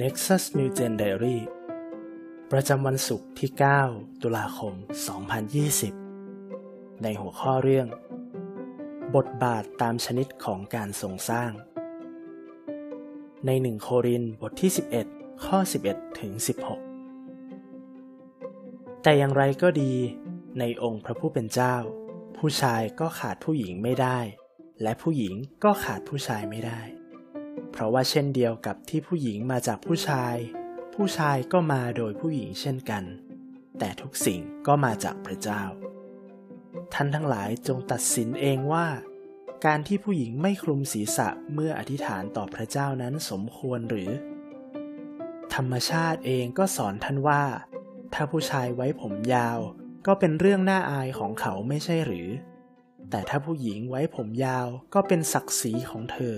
Nexus New Gen Diary ประจำวันศุกร์ที่ 9 ตุลาคม 2020 ในหัวข้อเรื่อง บทบาทตามชนิดของการทรงสร้าง ในหนึ่งโครินบทที่ 11 ข้อ 11 ถึง 16 แต่อย่างไรก็ดี ในองค์พระผู้เป็นเจ้า ผู้ชายก็ขาดผู้หญิงไม่ได้ และผู้หญิงก็ขาดผู้ชายไม่ได้ ราะว่าเช่นเดียวกับที่ผู้หญิงมาจากผู้ชาย ผู้ชายก็มาโดยผู้หญิงเช่นกัน แต่ทุกสิ่งก็มาจากพระเจ้า ท่านทั้งหลายจงตัดสินเองว่า การที่ผู้หญิงไม่คลุมศีรษะเมื่ออธิษฐานต่อพระเจ้านั้นสมควรหรือ ธรรมชาติเองก็สอนท่านว่า ถ้าผู้ชายไว้ผมยาว ก็เป็นเรื่องน่าอายของเขาไม่ใช่หรือ แต่ถ้าผู้หญิงไว้ผมยาวก็เป็นศักดิ์ศรีของเธอ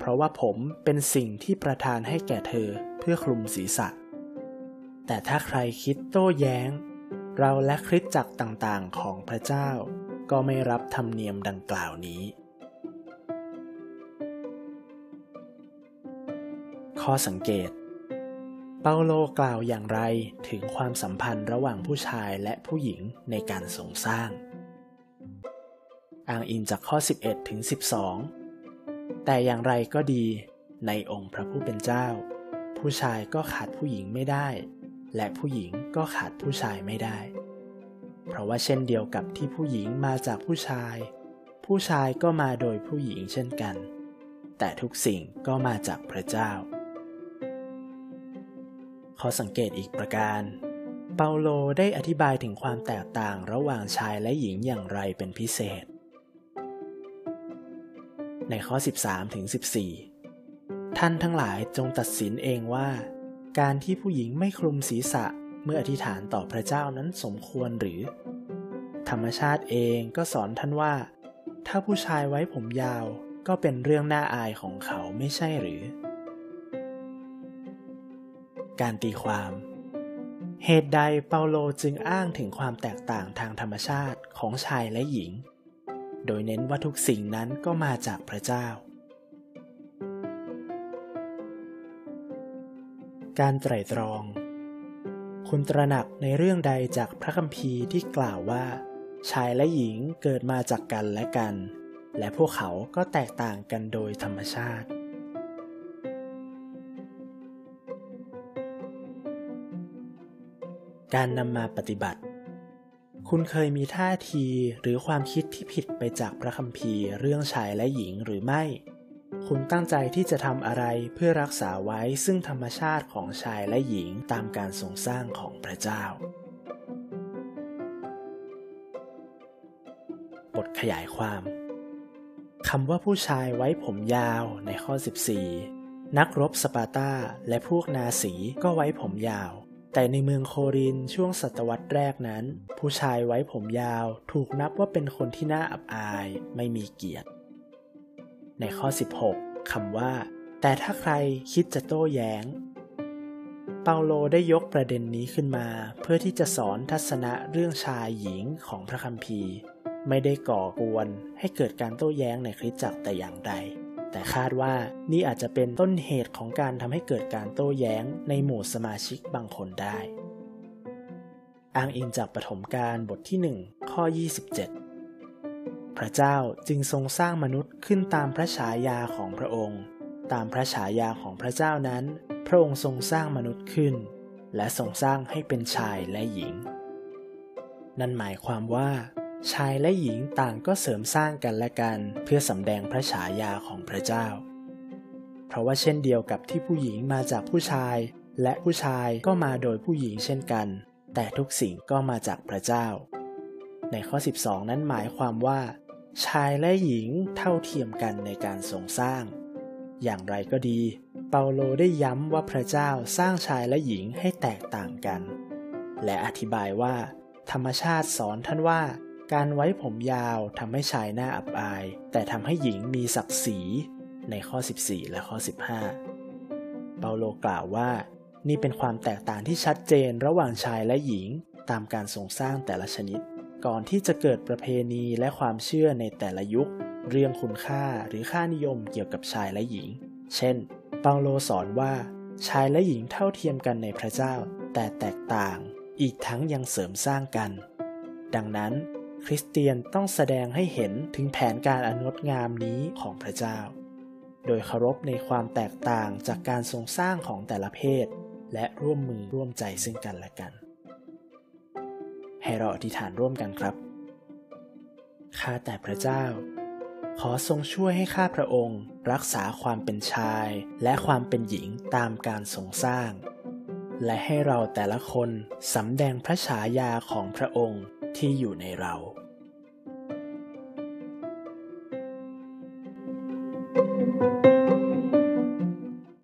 เพราะว่าผมเป็นสิ่งที่ประทานให้แก่เธอเพื่อคลุมศีรษะ แต่ถ้าใครคิดโต้แย้ง เราและคริสตจักรต่างๆของพระเจ้า ก็ไม่รับธรรมเนียมดังกล่าวนี้ ข้อสังเกต เปาโลกล่าวอย่างไรถึงความสัมพันธ์ระหว่างผู้ชายและผู้หญิงในการสงสร้าง อ้างอิงจากข้อ 11ถึง12 แต่อย่างไรก็ดี ในองค์พระผู้เป็นเจ้า ผู้ชายก็ขาดผู้หญิงไม่ได้ และผู้หญิงก็ขาดผู้ชายไม่ได้ เพราะว่าเช่นเดียวกับที่ผู้หญิงมาจากผู้ชาย ผู้ชายก็มาโดยผู้หญิงเช่นกัน แต่ทุกสิ่งก็มาจากพระเจ้าขอสังเกตอีกประการ เปาโลได้อธิบายถึงความแตกต่างระหว่างชายและหญิงอย่างไรเป็นพิเศษ ในข้อ 13ถึง14 ท่านทั้งหลายจงตัดสินเองว่า การที่ผู้หญิงไม่คลุมศีรษะเมื่ออธิษฐานต่อพระเจ้านั้นสมควรหรือ ธรรมชาติเองก็สอนท่านว่า ถ้าผู้ชายไว้ผมยาวก็เป็นเรื่องน่าอายของเขาไม่ใช่หรือ การตีความ เหตุใดเปาโลจึงอ้างถึงความแตกต่างทางธรรมชาติของชายและหญิง โดยเน้นว่าทุกสิ่งนั้นก็มาจากพระเจ้า การไตร่ตรอง คุณตระหนักในเรื่องใดจากพระคัมภีร์ที่กล่าวว่า ชายและหญิงเกิดมาจากกันและกัน และพวกเขาก็แตกต่างกันโดยธรรมชาติการนำมาปฏิบัติ คุณเคยมีท่าทีหรือความคิดที่ผิดไปจากพระคัมภีร์เรื่องชายและหญิงหรือไม่ คุณตั้งใจที่จะทำอะไรเพื่อรักษาไว้ซึ่งธรรมชาติของชายและหญิงตามการทรงสร้างของพระเจ้า บทขยายความคำว่าผู้ชายไว้ผมยาวในข้อ 14 นักรบสปาร์ตาและพวกนาสีก็ไว้ผมยาว แต่ในเมืองโครินช่วงศตวรรษแรกนั้น ผู้ชายไว้ผมยาวถูกนับว่าเป็นคนที่น่าอับอายไม่มีเกียรติ ในข้อ 16 คำว่า แต่ถ้าใครคิดจะโต้แย้ง เปาโลได้ยกประเด็นนี้ขึ้นมา เพื่อที่จะสอนทัศนะเรื่องชายหญิงของพระคัมภีร์ ไม่ได้ก่อกวนให้เกิดการโต้แย้งในคริสตจักรแต่อย่างใด แต่คาดว่านี่อาจจะเป็นต้นเหตุของการทำให้เกิดการโต้แย้งในหมู่สมาชิกบางคนได้ อ้างอิงจากปฐมกาลบทที่ 1 ข้อ 27 พระเจ้าจึงทรงสร้างมนุษย์ขึ้นตามพระฉายาของพระองค์ ตามพระฉายาของพระเจ้านั้น พระองค์ทรงสร้างมนุษย์ขึ้น และทรงสร้างให้เป็นชายและหญิง นั่นหมายความว่า ชายและหญิงต่างก็เสริมสร้างกันและกัน เพื่อสำแดงพระฉายาของพระเจ้า เพราะว่าเช่นเดียวกับที่ผู้หญิงมาจากผู้ชาย และผู้ชายก็มาโดยผู้หญิงเช่นกัน แต่ทุกสิ่งก็มาจากพระเจ้า ในข้อ 12 นั้นหมายความว่า ชายและหญิงเท่าเทียมกันในการทรงสร้าง อย่างไรก็ดี เปาโลได้ย้ำว่าพระเจ้าสร้างชายและหญิงให้แตกต่างกัน และอธิบายว่า ธรรมชาติสอนท่านว่า การไว้ผมยาวทำให้ชายหน้าอับอาย แต่ทำให้หญิงมีศักดิ์ศรีในข้อ 14 และข้อ 15 เปาโลกล่าวว่า นี่เป็นความแตกต่างที่ชัดเจนระหว่างชายและหญิงตามการทรงสร้างแต่ละชนิด ก่อนที่จะเกิดประเพณีและความเชื่อในแต่ละยุค เรื่องคุณค่าหรือค่านิยมเกี่ยวกับชายและหญิง เช่น เปาโลสอนว่า ชายและหญิงเท่าเทียมกันในพระเจ้า แต่แตกต่าง อีกทั้งยังเสริมสร้างกัน ดังนั้น คริสเตียนต้องแสดงให้เห็นถึงแผนการอนงดงามนี้ของพระเจ้า โดยเคารพในความแตกต่างจากการทรงสร้างของแต่ละเพศ และร่วมมือร่วมใจซึ่งกันและกัน ให้เราอธิษฐานร่วมกันครับ ข้าแต่พระเจ้า ขอทรงช่วยให้ข้าพระองค์ รักษาความเป็นชาย และความเป็นหญิงตามการทรงสร้าง และให้เราแต่ละคนสำแดงพระฉายาของพระองค์ ที่อยู่ในเรา